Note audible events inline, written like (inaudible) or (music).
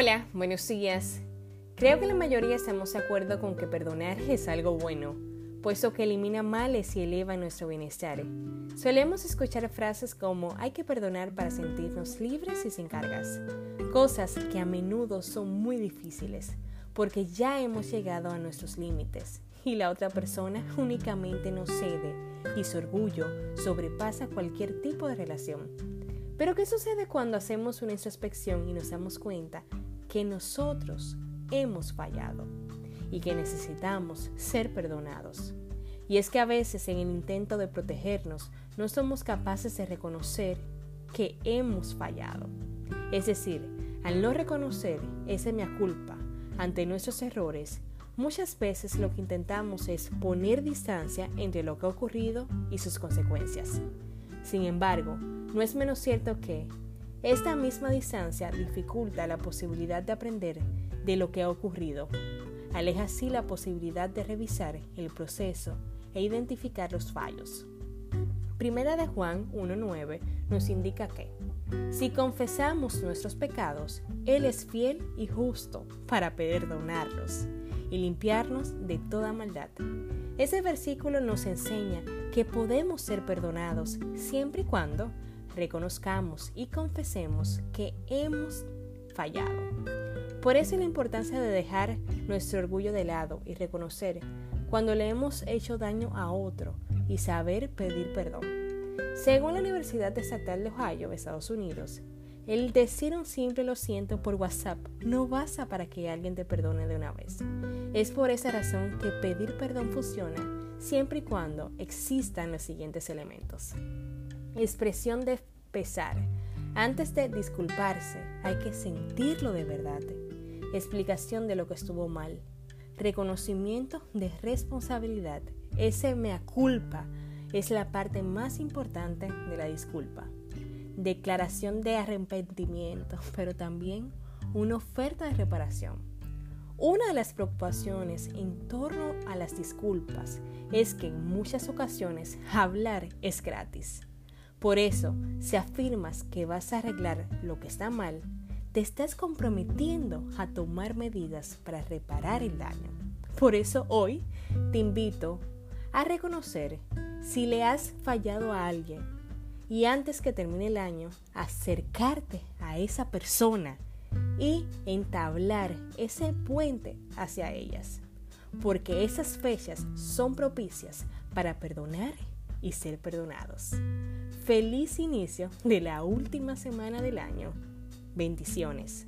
Hola, buenos días. Creo que la mayoría estamos de acuerdo con que perdonar es algo bueno, puesto que elimina males y eleva nuestro bienestar. Solemos escuchar frases como hay que perdonar para sentirnos libres y sin cargas, cosas que a menudo son muy difíciles, porque ya hemos llegado a nuestros límites y la otra persona únicamente nos cede y su orgullo sobrepasa cualquier tipo de relación. Pero ¿qué sucede cuando hacemos una introspección y nos damos cuenta que nosotros hemos fallado y que necesitamos ser perdonados? Y es que a veces en el intento de protegernos no somos capaces de reconocer que hemos fallado. Es decir, al no reconocer esa mea culpa ante nuestros errores, muchas veces lo que intentamos es poner distancia entre lo que ha ocurrido y sus consecuencias. Sin embargo, no es menos cierto que esta misma distancia dificulta la posibilidad de aprender de lo que ha ocurrido. Aleja así la posibilidad de revisar el proceso e identificar los fallos. Primera de Juan 1.9 nos indica que si confesamos nuestros pecados, Él es fiel y justo para perdonarlos y limpiarnos de toda maldad. Ese versículo nos enseña que podemos ser perdonados siempre y cuando reconozcamos y confesemos que hemos fallado. Por eso la importancia de dejar nuestro orgullo de lado y reconocer cuando le hemos hecho daño a otro y saber pedir perdón. Según la Universidad Estatal de Ohio, Estados Unidos, el decir un simple lo siento por WhatsApp no basta para que alguien te perdone de una vez. Es por esa razón que pedir perdón funciona siempre y cuando existan los siguientes elementos. Expresión de pesar. Antes de disculparse, hay que sentirlo de verdad. Explicación de lo que estuvo mal. Reconocimiento de responsabilidad. Ese mea culpa es la parte más importante de la disculpa. Declaración de arrepentimiento, (laughs) pero también una oferta de reparación. Una de las preocupaciones en torno a las disculpas es que en muchas ocasiones hablar es gratis. Por eso, si afirmas que vas a arreglar lo que está mal, te estás comprometiendo a tomar medidas para reparar el daño. Por eso hoy te invito a reconocer si le has fallado a alguien y antes que termine el año, acercarte a esa persona y entablar ese puente hacia ellas. Porque esas fechas son propicias para perdonar y ser perdonados. Feliz inicio de la última semana del año. Bendiciones.